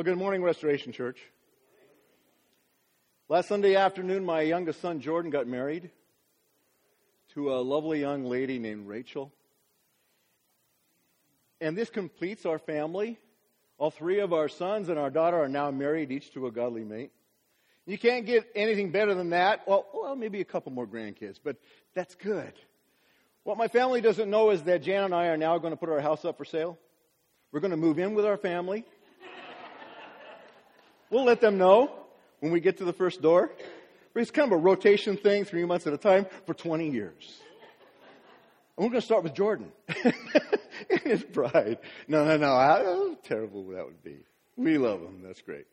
Well, good morning, Restoration Church. Last Sunday afternoon, my youngest son Jordan got married to a lovely young lady named Rachel. And this completes our family. All three of our sons and our daughter are now married, each to a godly mate. You can't get anything better than that. Well, well, maybe a couple more grandkids, but that's good. What my family doesn't know is that Jan and I are now going to put our house up for sale. We're going to move in with our family. We'll let them know when we get to the first door. But it's kind of a rotation thing, three months at a time, for 20 years. And we're going to start with Jordan and his bride. No, no, no. How oh, terrible that would be. We love him. That's great.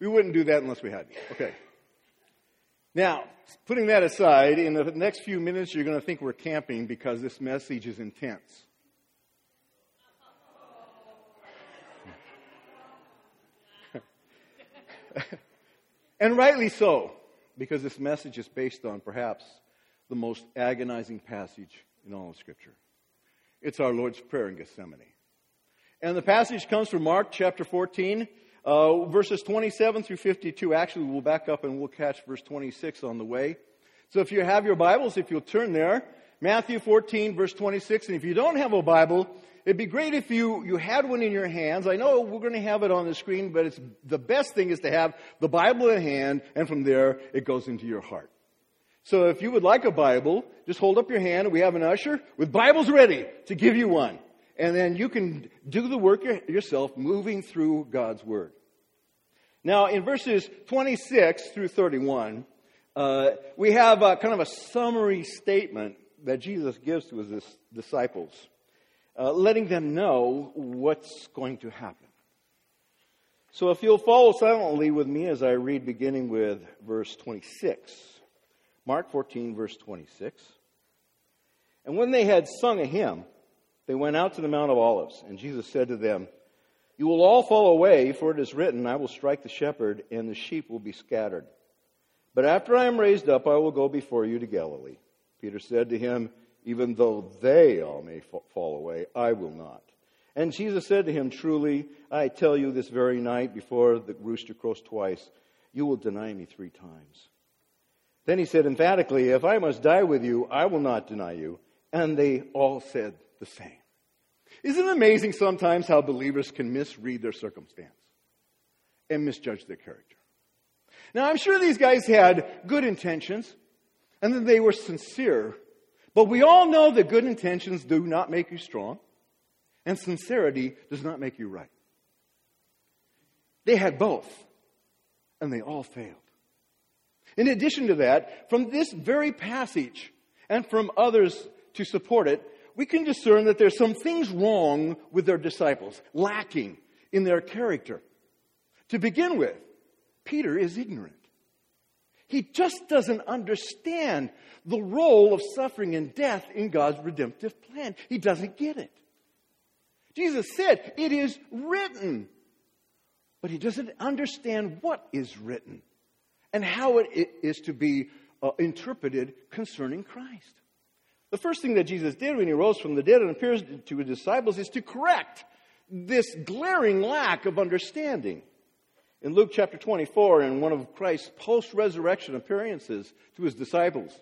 We wouldn't do that unless we had to. Okay. Now, putting that aside, in the next few minutes, you're going to think we're camping because this message is intense. and rightly so, because this message is based on perhaps the most agonizing passage in all of Scripture. It's our Lord's Prayer in Gethsemane. And the passage comes from Mark chapter 14, uh, verses 27 through 52. Actually, we'll back up and we'll catch verse 26 on the way. So if you have your Bibles, if you'll turn there, Matthew 14, verse 26. And if you don't have a Bible, It'd be great if you, you had one in your hands. I know we're going to have it on the screen, but it's, the best thing is to have the Bible in hand, and from there, it goes into your heart. So if you would like a Bible, just hold up your hand. We have an usher with Bibles ready to give you one. And then you can do the work yourself, moving through God's Word. Now, in verses 26 through 31, uh, we have a, kind of a summary statement that Jesus gives to his disciples uh, letting them know what's going to happen. So if you'll follow silently with me as I read beginning with verse 26. Mark 14, verse 26. And when they had sung a hymn, they went out to the Mount of Olives, and Jesus said to them, You will all fall away, for it is written, I will strike the shepherd, and the sheep will be scattered. But after I am raised up, I will go before you to Galilee. Peter said to him, even though they all may fall away, I will not. And Jesus said to him, Truly, I tell you this very night before the rooster crows twice, you will deny me three times. Then he said emphatically, If I must die with you, I will not deny you. And they all said the same. Isn't it amazing sometimes how believers can misread their circumstance and misjudge their character? Now, I'm sure these guys had good intentions and that they were sincere but we all know that good intentions do not make you strong, and sincerity does not make you right. They had both, and they all failed. In addition to that, from this very passage and from others to support it, we can discern that there's some things wrong with their disciples, lacking in their character. To begin with, Peter is ignorant. He just doesn't understand the role of suffering and death in God's redemptive plan. He doesn't get it. Jesus said, It is written. But he doesn't understand what is written and how it is to be uh, interpreted concerning Christ. The first thing that Jesus did when he rose from the dead and appears to his disciples is to correct this glaring lack of understanding. In Luke chapter 24, in one of Christ's post resurrection appearances to his disciples,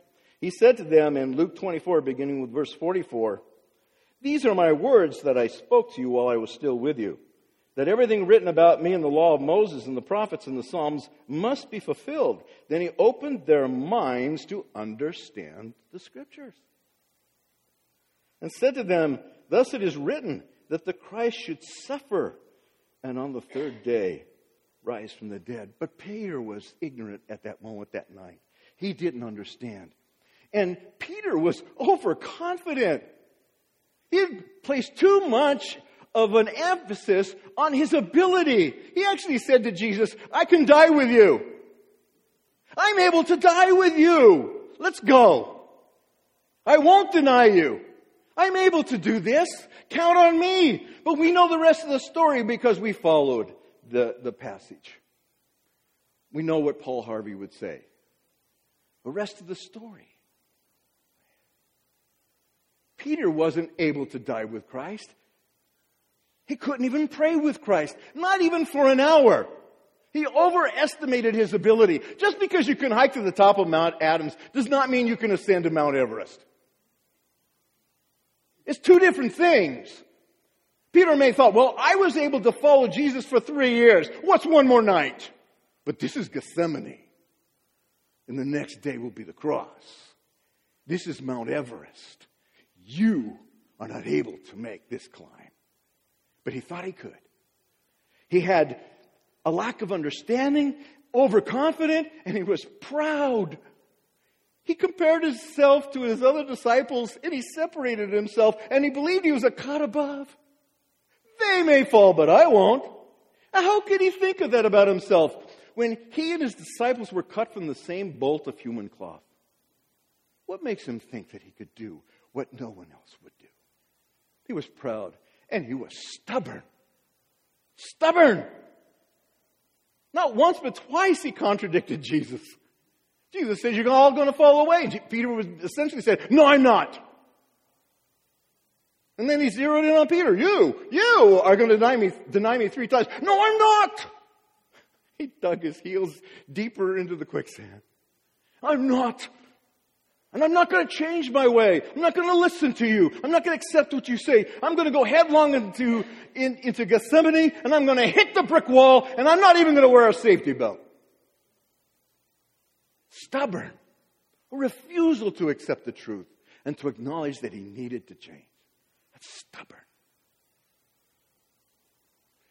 he said to them in Luke 24, beginning with verse 44, These are my words that I spoke to you while I was still with you, that everything written about me in the law of Moses and the prophets and the Psalms must be fulfilled. Then he opened their minds to understand the scriptures and said to them, Thus it is written that the Christ should suffer and on the third day rise from the dead. But Peter was ignorant at that moment that night. He didn't understand. And Peter was overconfident. He had placed too much of an emphasis on his ability. He actually said to Jesus, I can die with you. I'm able to die with you. Let's go. I won't deny you. I'm able to do this. Count on me. But we know the rest of the story because we followed the, the passage. We know what Paul Harvey would say. The rest of the story. Peter wasn't able to die with Christ. He couldn't even pray with Christ, not even for an hour. He overestimated his ability. Just because you can hike to the top of Mount Adams does not mean you can ascend to Mount Everest. It's two different things. Peter may have thought, well, I was able to follow Jesus for three years. What's one more night? But this is Gethsemane. And the next day will be the cross. This is Mount Everest. You are not able to make this climb. But he thought he could. He had a lack of understanding, overconfident, and he was proud. He compared himself to his other disciples and he separated himself and he believed he was a cut above. They may fall, but I won't. How could he think of that about himself when he and his disciples were cut from the same bolt of human cloth? What makes him think that he could do what no one else would do? He was proud and he was stubborn. Stubborn. Not once, but twice he contradicted Jesus. Jesus says, You're all going to fall away. Peter was essentially said, No, I'm not. And then he zeroed in on Peter. You, you are going to deny me, deny me three times. No, I'm not. He dug his heels deeper into the quicksand. I'm not. And I'm not going to change my way. I'm not going to listen to you. I'm not going to accept what you say. I'm going to go headlong into, in, into Gethsemane and I'm going to hit the brick wall and I'm not even going to wear a safety belt. Stubborn. A refusal to accept the truth and to acknowledge that he needed to change. That's stubborn.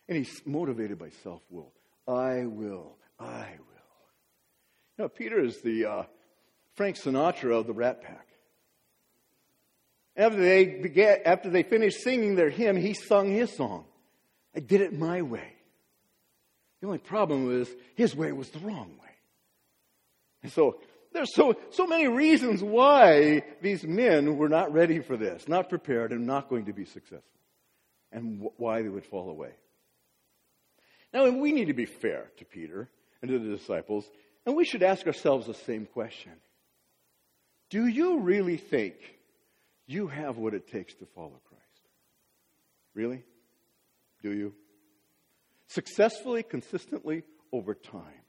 And he's motivated by self will. I will. I will. You know, Peter is the uh, Frank Sinatra of the Rat Pack. After they, began, after they finished singing their hymn, he sung his song. I did it my way. The only problem was his way was the wrong way. And so there's so, so many reasons why these men were not ready for this, not prepared, and not going to be successful, and why they would fall away. Now, we need to be fair to Peter and to the disciples, and we should ask ourselves the same question Do you really think you have what it takes to follow Christ? Really? Do you? Successfully, consistently, over time.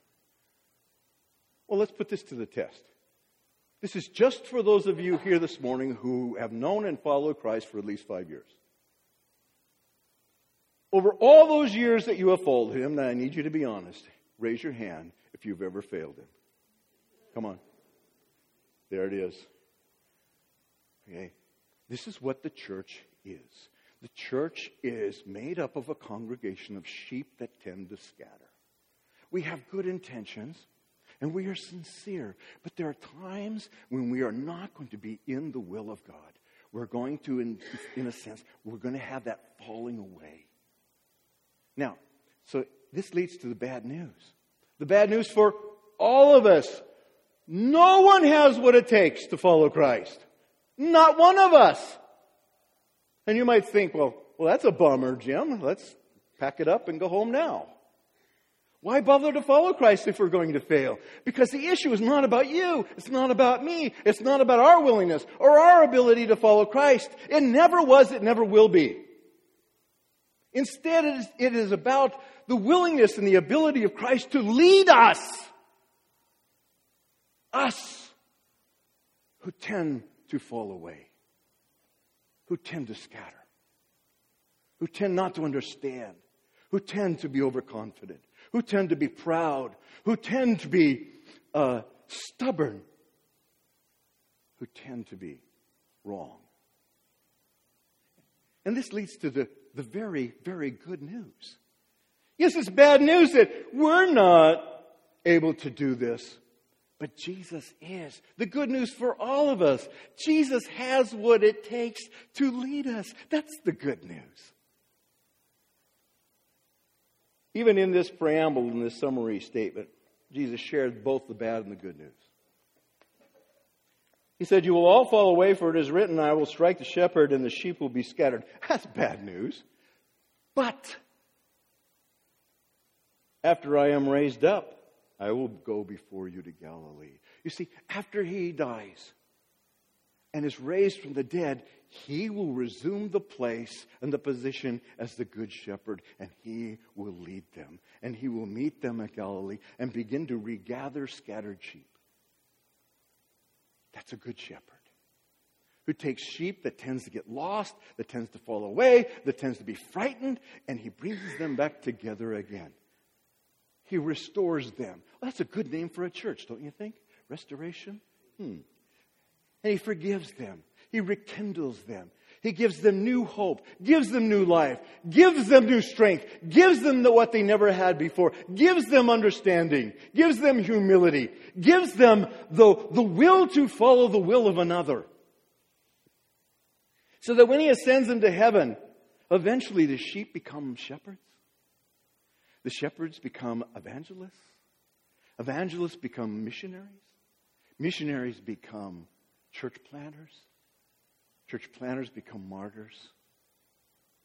Well, let's put this to the test. This is just for those of you here this morning who have known and followed Christ for at least five years. Over all those years that you have followed him, now I need you to be honest. Raise your hand if you've ever failed him. Come on. There it is. Okay. This is what the church is. The church is made up of a congregation of sheep that tend to scatter. We have good intentions and we are sincere. But there are times when we are not going to be in the will of God. We're going to, in, in a sense, we're going to have that falling away. Now, so this leads to the bad news. The bad news for all of us. No one has what it takes to follow Christ. Not one of us. And you might think, well, well, that's a bummer, Jim. Let's pack it up and go home now. Why bother to follow Christ if we're going to fail? Because the issue is not about you. It's not about me. It's not about our willingness or our ability to follow Christ. It never was. It never will be. Instead, it is, it is about the willingness and the ability of Christ to lead us. Us who tend to fall away, who tend to scatter, who tend not to understand, who tend to be overconfident, who tend to be proud, who tend to be uh, stubborn, who tend to be wrong. And this leads to the, the very, very good news. Yes, it's bad news that we're not able to do this, but Jesus is. The good news for all of us. Jesus has what it takes to lead us. That's the good news. Even in this preamble, in this summary statement, Jesus shared both the bad and the good news. He said, You will all fall away, for it is written, I will strike the shepherd, and the sheep will be scattered. That's bad news. But after I am raised up, I will go before you to Galilee. You see, after he dies and is raised from the dead, he will resume the place and the position as the good shepherd, and he will lead them. And he will meet them at Galilee and begin to regather scattered sheep. That's a good shepherd who takes sheep that tends to get lost, that tends to fall away, that tends to be frightened, and he brings them back together again. He restores them. Well, that's a good name for a church, don't you think? Restoration? Hmm. And he forgives them. He rekindles them. He gives them new hope, gives them new life, gives them new strength, gives them the, what they never had before, gives them understanding, gives them humility, gives them the, the will to follow the will of another. So that when he ascends into heaven, eventually the sheep become shepherds. The shepherds become evangelists. Evangelists become missionaries. Missionaries become church planters. Church planters become martyrs.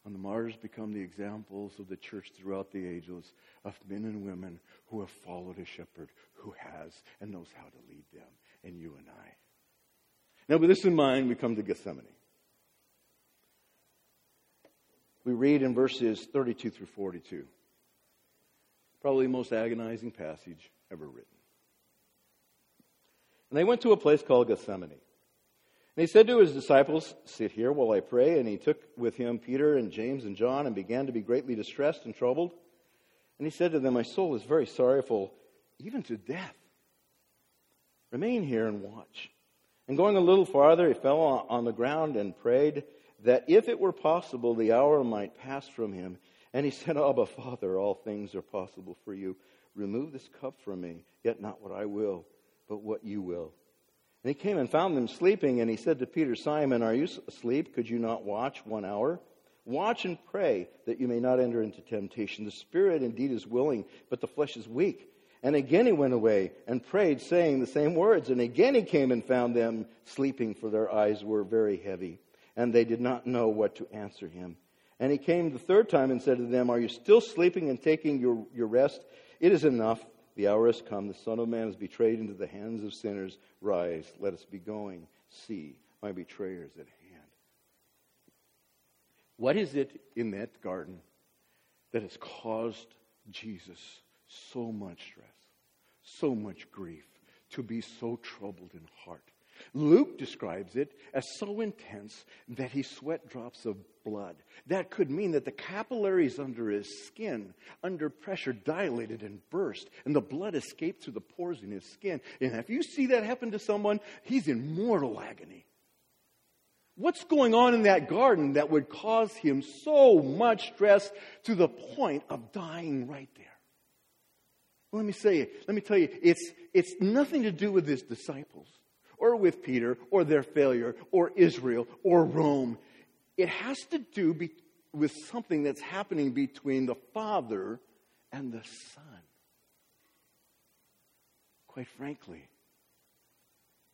And the martyrs become the examples of the church throughout the ages of men and women who have followed a shepherd who has and knows how to lead them, and you and I. Now, with this in mind, we come to Gethsemane we read in verses 32 through 42. Probably the most agonizing passage ever written. And they went to a place called Gethsemane. And he said to his disciples, Sit here while I pray. And he took with him Peter and James and John and began to be greatly distressed and troubled. And he said to them, My soul is very sorrowful, even to death. Remain here and watch. And going a little farther, he fell on the ground and prayed that if it were possible, the hour might pass from him. And he said, Abba, Father, all things are possible for you. Remove this cup from me, yet not what I will, but what you will. And he came and found them sleeping, and he said to Peter, Simon, are you asleep? Could you not watch one hour? Watch and pray that you may not enter into temptation. The spirit indeed is willing, but the flesh is weak. And again he went away and prayed, saying the same words. And again he came and found them sleeping, for their eyes were very heavy and they did not know what to answer him. And he came the third time and said to them, Are you still sleeping and taking your, your rest? It is enough. The hour has come. The Son of Man is betrayed into the hands of sinners. Rise, let us be going. See, my betrayer is at hand. What is it in that garden that has caused Jesus so much stress, so much grief, to be so troubled in heart? Luke describes it as so intense that he sweat drops of blood. That could mean that the capillaries under his skin, under pressure, dilated and burst, and the blood escaped through the pores in his skin. And if you see that happen to someone, he's in mortal agony. What's going on in that garden that would cause him so much stress to the point of dying right there? Let me say, let me tell you, it's, it's nothing to do with his disciples or with Peter or their failure or Israel or Rome. It has to do be- with something that's happening between the Father and the Son. Quite frankly,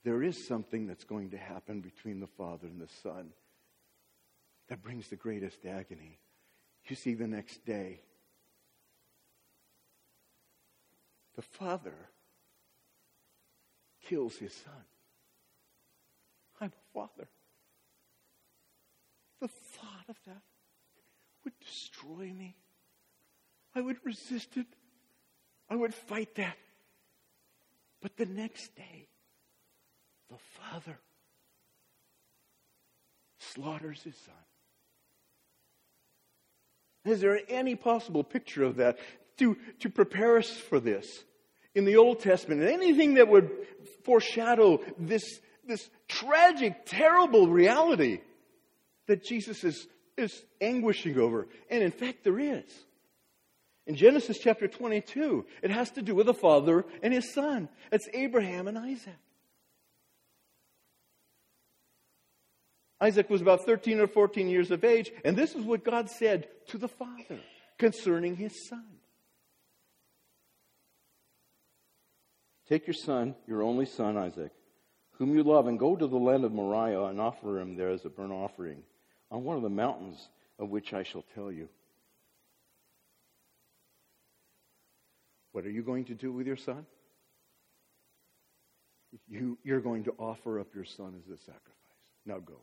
there is something that's going to happen between the Father and the Son that brings the greatest agony. You see, the next day, the Father kills his Son. I'm a father. The thought of that would destroy me. I would resist it. I would fight that. But the next day, the father slaughters his son. Is there any possible picture of that to, to prepare us for this? In the Old Testament, anything that would foreshadow this, this tragic, terrible reality that Jesus is, is anguishing over. And in fact, there is. In Genesis chapter 22, it has to do with a father and his son. It's Abraham and Isaac. Isaac was about 13 or 14 years of age, and this is what God said to the father concerning his son. Take your son, your only son, Isaac whom you love, and go to the land of Moriah and offer him there as a burnt offering on one of the mountains of which I shall tell you. What are you going to do with your son? You, you're going to offer up your son as a sacrifice. Now go.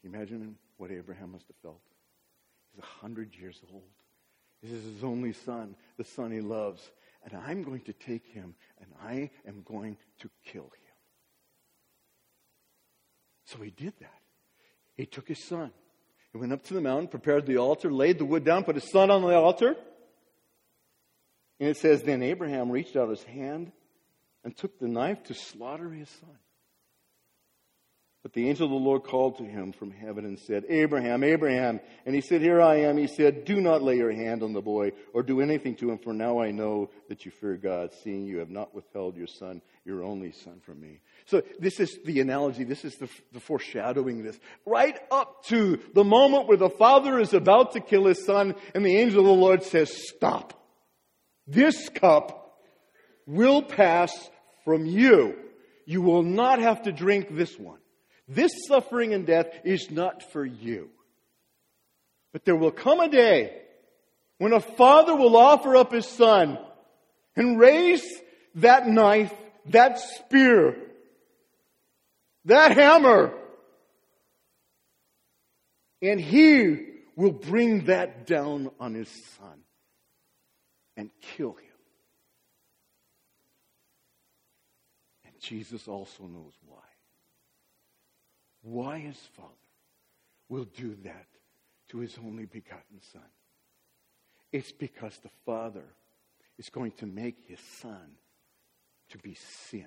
Can you imagine what Abraham must have felt? He's a hundred years old. This is his only son, the son he loves. And I'm going to take him and I am going to kill him. So he did that. He took his son. He went up to the mountain, prepared the altar, laid the wood down, put his son on the altar. And it says, Then Abraham reached out his hand and took the knife to slaughter his son. But the angel of the Lord called to him from heaven and said, Abraham, Abraham. And he said, Here I am. He said, Do not lay your hand on the boy or do anything to him, for now I know that you fear God, seeing you have not withheld your son, your only son, from me. So this is the analogy. This is the, the foreshadowing this. Right up to the moment where the father is about to kill his son and the angel of the Lord says, Stop. This cup will pass from you. You will not have to drink this one. This suffering and death is not for you. But there will come a day when a father will offer up his son and raise that knife, that spear, that hammer, and he will bring that down on his son and kill him. And Jesus also knows why why his Father will do that to his only begotten Son. It's because the Father is going to make his Son to be sin.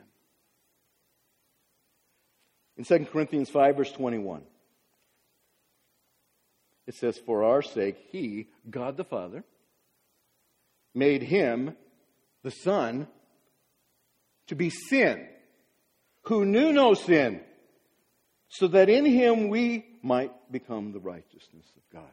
In 2 Corinthians 5, verse 21, it says, For our sake, he, God the Father, made him, the Son, to be sin, who knew no sin so that in him we might become the righteousness of God.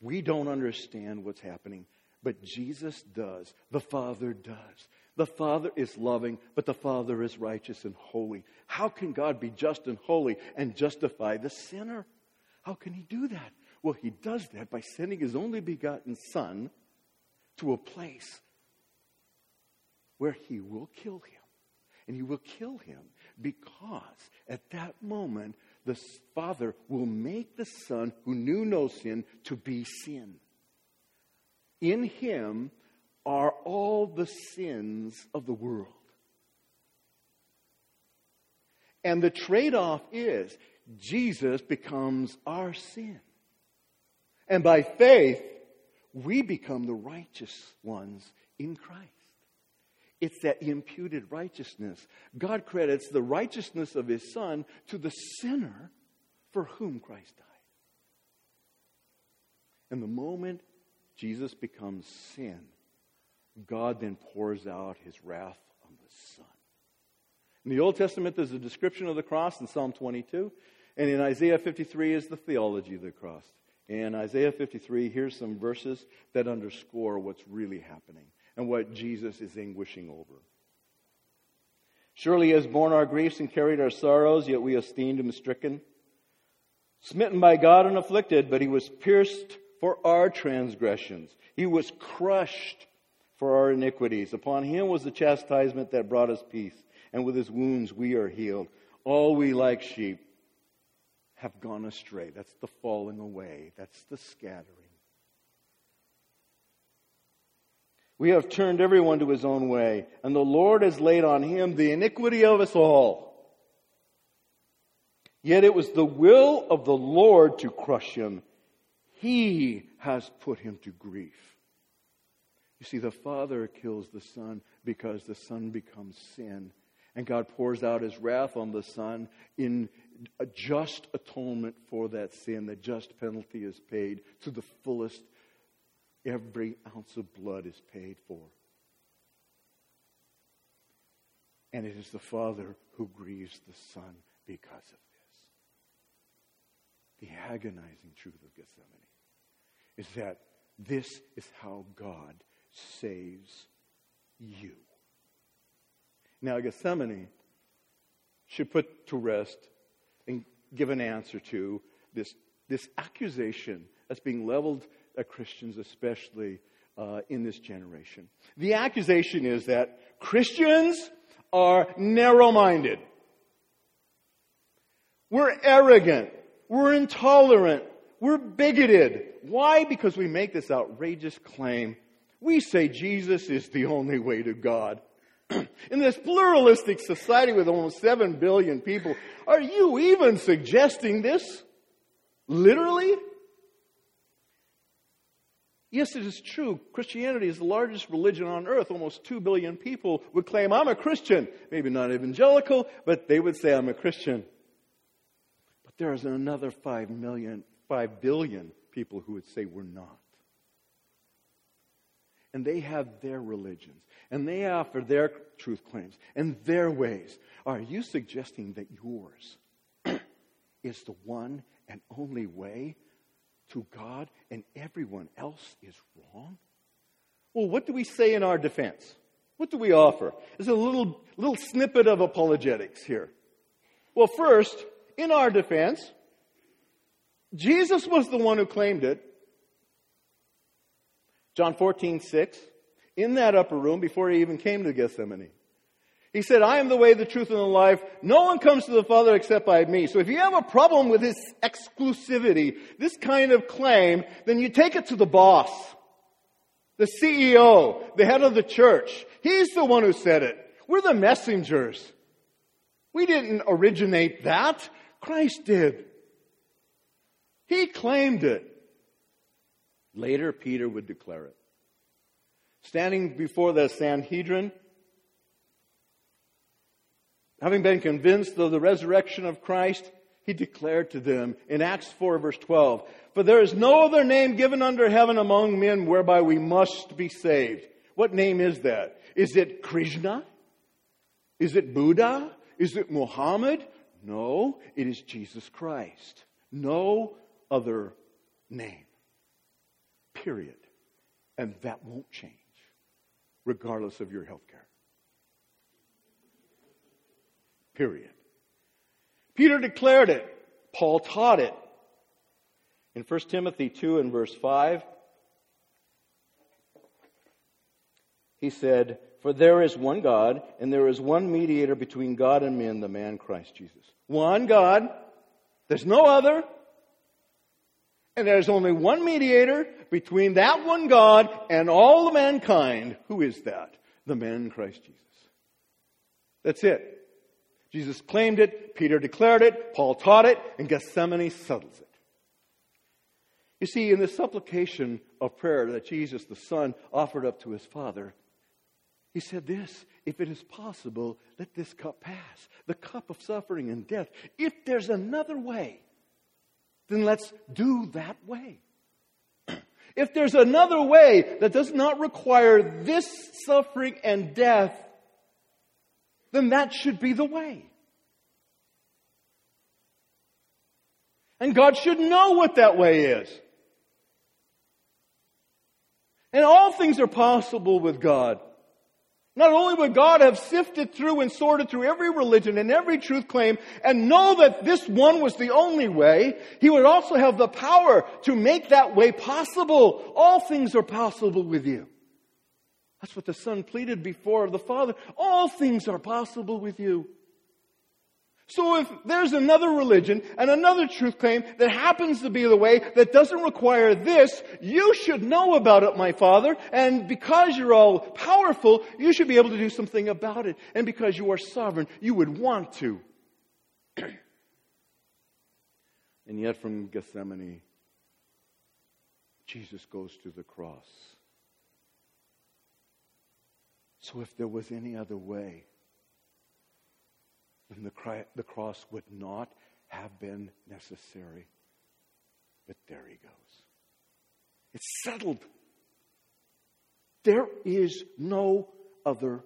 We don't understand what's happening, but Jesus does. The Father does. The Father is loving, but the Father is righteous and holy. How can God be just and holy and justify the sinner? How can He do that? Well, He does that by sending His only begotten Son to a place where He will kill Him. And He will kill Him because at that moment, the Father will make the Son who knew no sin to be sin. In Him are all the sins of the world. And the trade off is Jesus becomes our sin. And by faith, we become the righteous ones in Christ. It's that imputed righteousness. God credits the righteousness of his son to the sinner for whom Christ died. And the moment Jesus becomes sin, God then pours out his wrath on the Son. In the Old Testament, there's a description of the cross in Psalm 22, and in Isaiah 53 is the theology of the cross. In Isaiah 53, here's some verses that underscore what's really happening and what Jesus is anguishing over. Surely he has borne our griefs and carried our sorrows, yet we esteemed him stricken, smitten by God and afflicted, but he was pierced for our transgressions. He was crushed for our iniquities. Upon him was the chastisement that brought us peace, and with his wounds we are healed. All we like sheep have gone astray. That's the falling away. That's the scattering. We have turned everyone to his own way, and the Lord has laid on him the iniquity of us all. Yet it was the will of the Lord to crush him. He has put him to grief. You see, the Father kills the Son because the Son becomes sin. And God pours out his wrath on the Son in a just atonement for that sin. The just penalty is paid to the fullest Every ounce of blood is paid for. And it is the Father who grieves the Son because of this. The agonizing truth of Gethsemane is that this is how God saves you. Now, Gethsemane should put to rest and give an answer to this, this accusation that's being leveled uh, Christians, especially uh, in this generation. The accusation is that Christians are narrow minded. We're arrogant. We're intolerant. We're bigoted. Why? Because we make this outrageous claim. We say Jesus is the only way to God. In this pluralistic society with almost 7 billion people, are you even suggesting this? Literally? Yes, it is true. Christianity is the largest religion on earth. Almost 2 billion people would claim, I'm a Christian. Maybe not evangelical, but they would say, I'm a Christian. But there is another 5 million, 5 billion people who would say, we're not. And they have their religions, and they offer their truth claims and their ways. Are you suggesting that yours is the one and only way to God and everyone else is wrong? Well, what do we say in our defense? What do we offer? There's a little, little snippet of apologetics here. Well, first, in our defense, Jesus was the one who claimed it. John 14, 6, in that upper room before he even came to Gethsemane. He said, I am the way, the truth, and the life. No one comes to the Father except by me. So if you have a problem with this exclusivity, this kind of claim, then you take it to the boss, the CEO, the head of the church. He's the one who said it. We're the messengers. We didn't originate that. Christ did. He claimed it. Later, Peter would declare it. Standing before the Sanhedrin, having been convinced of the resurrection of Christ, he declared to them in Acts 4 verse 12, For there is no other name given under heaven among men whereby we must be saved. What name is that? Is it Krishna? Is it Buddha? Is it Muhammad? No, it is Jesus Christ. No other name. Period. And that won't change, regardless of your health care. Period. Peter declared it. Paul taught it. In 1 Timothy 2 and verse 5, he said, For there is one God, and there is one mediator between God and men, the man Christ Jesus. One God. There's no other. And there's only one mediator between that one God and all mankind. Who is that? The man Christ Jesus. That's it. Jesus claimed it, Peter declared it, Paul taught it, and Gethsemane settles it. You see, in the supplication of prayer that Jesus, the Son, offered up to his Father, he said this If it is possible, let this cup pass, the cup of suffering and death. If there's another way, then let's do that way. If there's another way that does not require this suffering and death, then that should be the way. And God should know what that way is. And all things are possible with God. Not only would God have sifted through and sorted through every religion and every truth claim and know that this one was the only way, He would also have the power to make that way possible. All things are possible with you. That's what the Son pleaded before the Father. All things are possible with you. So if there's another religion and another truth claim that happens to be the way that doesn't require this, you should know about it, my father. And because you're all powerful, you should be able to do something about it. And because you are sovereign, you would want to. and yet from Gethsemane, Jesus goes to the cross. So if there was any other way, then the, the cross would not have been necessary. But there he goes. It's settled. There is no other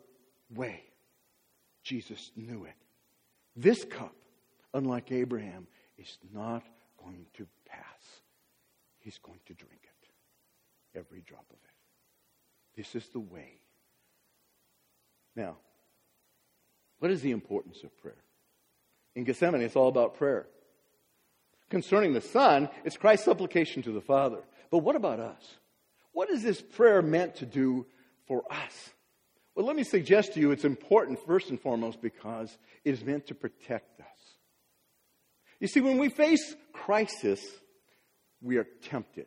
way. Jesus knew it. This cup, unlike Abraham, is not going to pass. He's going to drink it, every drop of it. This is the way. Now, what is the importance of prayer? In Gethsemane, it's all about prayer. Concerning the Son, it's Christ's supplication to the Father. But what about us? What is this prayer meant to do for us? Well, let me suggest to you it's important first and foremost because it is meant to protect us. You see, when we face crisis, we are tempted.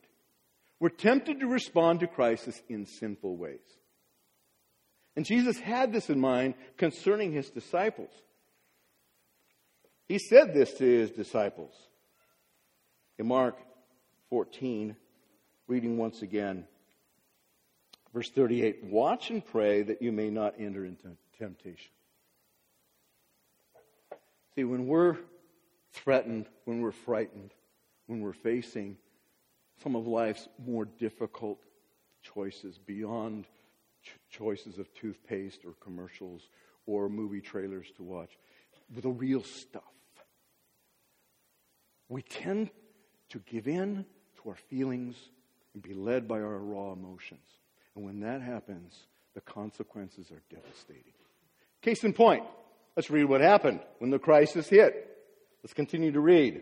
We're tempted to respond to crisis in sinful ways. And Jesus had this in mind concerning his disciples. He said this to his disciples. In Mark 14, reading once again, verse 38 Watch and pray that you may not enter into temptation. See, when we're threatened, when we're frightened, when we're facing some of life's more difficult choices beyond ch- choices of toothpaste or commercials or movie trailers to watch, the real stuff. We tend to give in to our feelings and be led by our raw emotions. And when that happens, the consequences are devastating. Case in point, let's read what happened when the crisis hit. Let's continue to read.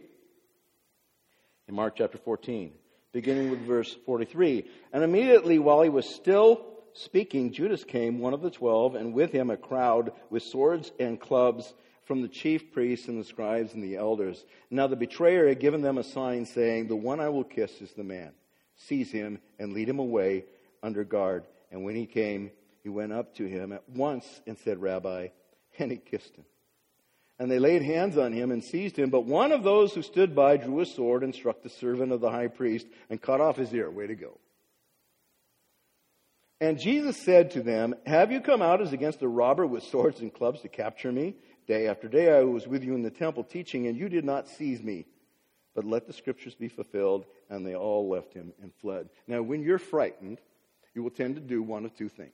In Mark chapter 14, beginning with verse 43. And immediately while he was still speaking, Judas came, one of the twelve, and with him a crowd with swords and clubs from the chief priests and the scribes and the elders. Now the betrayer had given them a sign saying, The one I will kiss is the man. Seize him and lead him away under guard. And when he came, he went up to him at once and said, Rabbi, and he kissed him. And they laid hands on him and seized him. But one of those who stood by drew a sword and struck the servant of the high priest and cut off his ear. Way to go. And Jesus said to them, Have you come out as against a robber with swords and clubs to capture me? Day after day I was with you in the temple teaching, and you did not seize me. But let the scriptures be fulfilled. And they all left him and fled. Now, when you're frightened, you will tend to do one of two things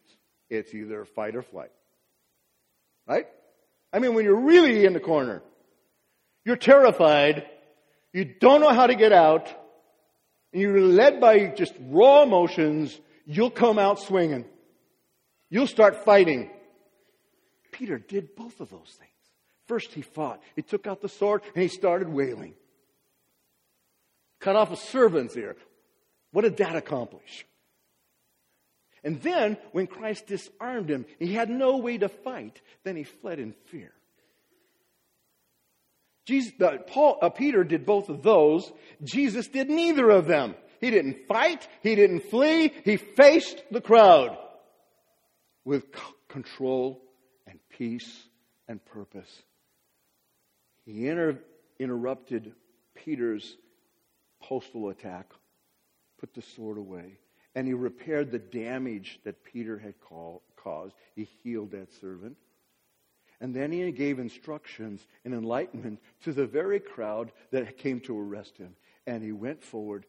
it's either fight or flight. Right? I mean, when you're really in the corner, you're terrified, you don't know how to get out, and you're led by just raw emotions, you'll come out swinging. You'll start fighting. Peter did both of those things. First, he fought. He took out the sword and he started wailing. Cut off a servant's ear. What did that accomplish? And then, when Christ disarmed him, he had no way to fight. Then he fled in fear. Jesus, uh, Paul, uh, Peter did both of those. Jesus did neither of them. He didn't fight. He didn't flee. He faced the crowd with control and peace and purpose. He inter- interrupted Peter's postal attack, put the sword away, and he repaired the damage that Peter had call, caused. He healed that servant. And then he gave instructions and enlightenment to the very crowd that came to arrest him. And he went forward,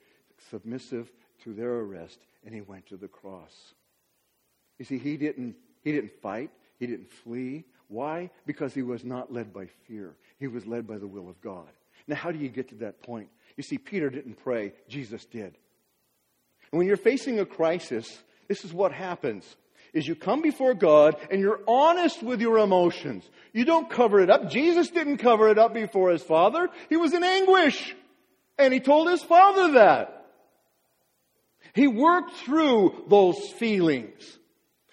submissive to their arrest, and he went to the cross. You see, he didn't, he didn't fight, he didn't flee. Why? Because he was not led by fear, he was led by the will of God. Now, how do you get to that point? You see, Peter didn't pray, Jesus did. And when you're facing a crisis, this is what happens. Is you come before God and you're honest with your emotions. You don't cover it up. Jesus didn't cover it up before his father. He was in anguish. And he told his father that. He worked through those feelings.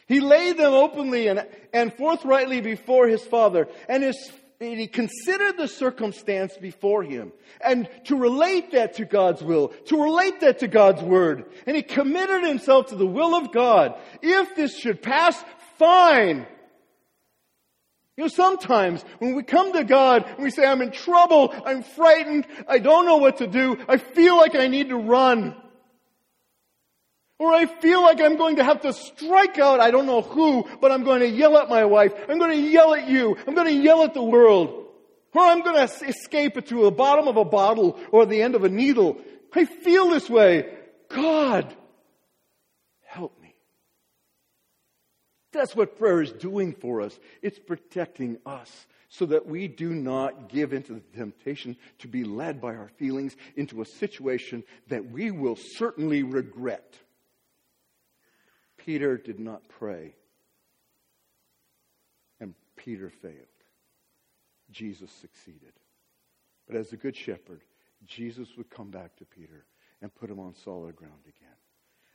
He laid them openly and, and forthrightly before his father. And his and he considered the circumstance before him and to relate that to God's will, to relate that to God's word. And he committed himself to the will of God. If this should pass, fine. You know, sometimes when we come to God and we say, I'm in trouble, I'm frightened, I don't know what to do, I feel like I need to run. Or I feel like I'm going to have to strike out, I don't know who, but I'm going to yell at my wife. I'm going to yell at you. I'm going to yell at the world. Or I'm going to escape it to the bottom of a bottle or the end of a needle. I feel this way. God, help me. That's what prayer is doing for us. It's protecting us so that we do not give into the temptation to be led by our feelings into a situation that we will certainly regret. Peter did not pray, and Peter failed. Jesus succeeded. But as a good shepherd, Jesus would come back to Peter and put him on solid ground again.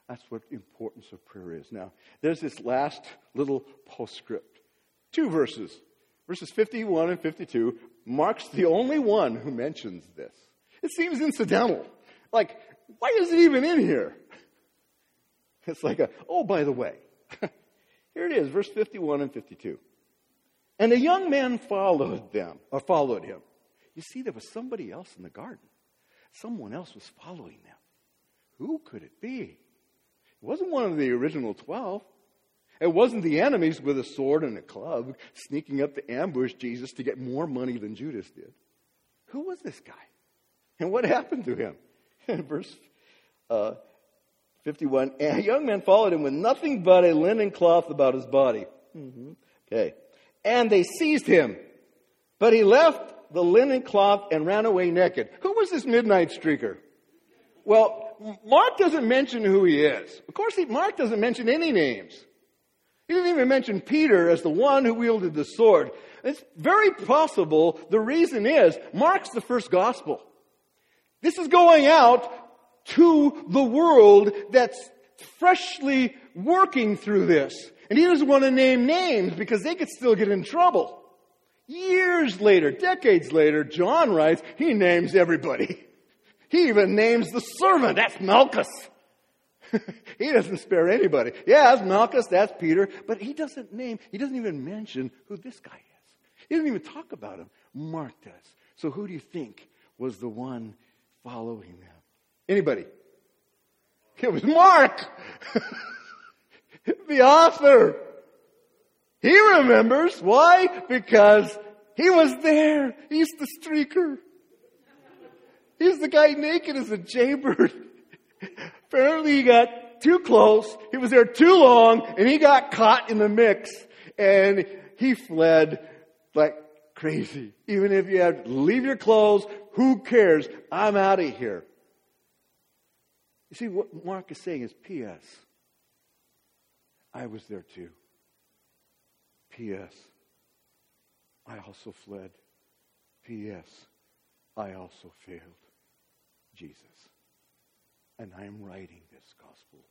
That's what importance of prayer is. Now, there's this last little postscript. Two verses. Verses 51 and 52. Mark's the only one who mentions this. It seems incidental. Like, why is it even in here? It's like a, oh, by the way. here it is, verse 51 and 52. And a young man followed them, or followed him. You see, there was somebody else in the garden. Someone else was following them. Who could it be? It wasn't one of the original twelve. It wasn't the enemies with a sword and a club sneaking up to ambush Jesus to get more money than Judas did. Who was this guy? And what happened to him? In verse uh, 51, a young man followed him with nothing but a linen cloth about his body. Mm-hmm. Okay. And they seized him. But he left the linen cloth and ran away naked. Who was this midnight streaker? Well, Mark doesn't mention who he is. Of course, Mark doesn't mention any names. He didn't even mention Peter as the one who wielded the sword. It's very possible the reason is Mark's the first gospel. This is going out to the world that's freshly working through this. And he doesn't want to name names because they could still get in trouble. Years later, decades later, John writes, he names everybody. He even names the servant. That's Malchus. he doesn't spare anybody. Yeah, that's Malchus, that's Peter, but he doesn't name, he doesn't even mention who this guy is. He doesn't even talk about him. Mark does. So who do you think was the one following them? Anybody? It was Mark, the author. He remembers. Why? Because he was there. He's the streaker. He's the guy naked as a jaybird. Apparently he got too close. He was there too long and he got caught in the mix and he fled like crazy. Even if you had to leave your clothes, who cares? I'm out of here. You see, what Mark is saying is P.S. I was there too. P.S. I also fled. P.S. I also failed Jesus. And I am writing this gospel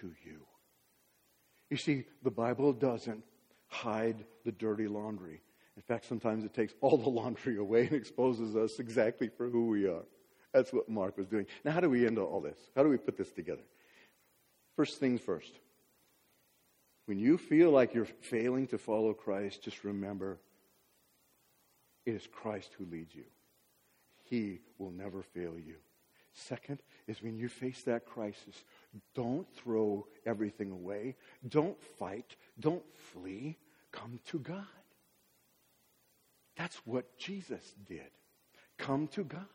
to you. You see, the Bible doesn't hide the dirty laundry. In fact, sometimes it takes all the laundry away and exposes us exactly for who we are. That's what Mark was doing. Now, how do we end all this? How do we put this together? First things first. When you feel like you're failing to follow Christ, just remember it is Christ who leads you. He will never fail you. Second is when you face that crisis, don't throw everything away. Don't fight. Don't flee. Come to God. That's what Jesus did. Come to God.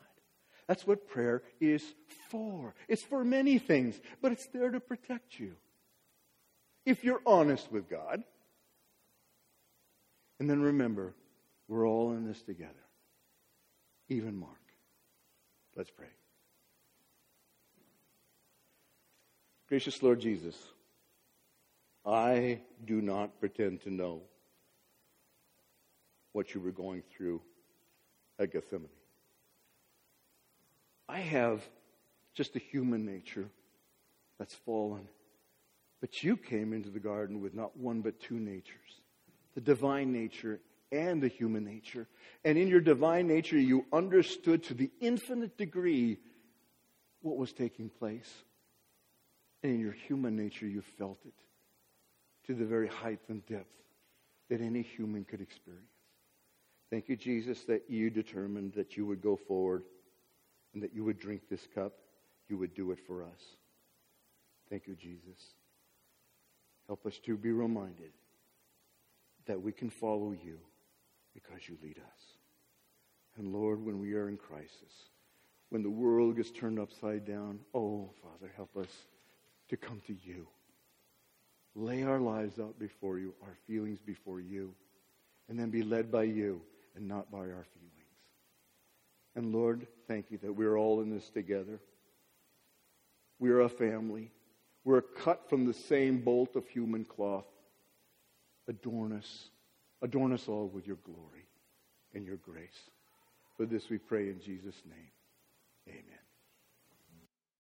That's what prayer is for. It's for many things, but it's there to protect you. If you're honest with God. And then remember, we're all in this together, even Mark. Let's pray. Gracious Lord Jesus, I do not pretend to know what you were going through at Gethsemane. I have just a human nature that's fallen. But you came into the garden with not one but two natures the divine nature and the human nature. And in your divine nature, you understood to the infinite degree what was taking place. And in your human nature, you felt it to the very height and depth that any human could experience. Thank you, Jesus, that you determined that you would go forward and that you would drink this cup. You would do it for us. Thank you, Jesus. Help us to be reminded that we can follow you because you lead us. And Lord, when we are in crisis, when the world gets turned upside down, oh, Father, help us to come to you. Lay our lives out before you, our feelings before you, and then be led by you and not by our feelings. And Lord, thank you that we're all in this together. We're a family. We're cut from the same bolt of human cloth. Adorn us Adorn us all with your glory and your grace. For this we pray in Jesus' name. Amen.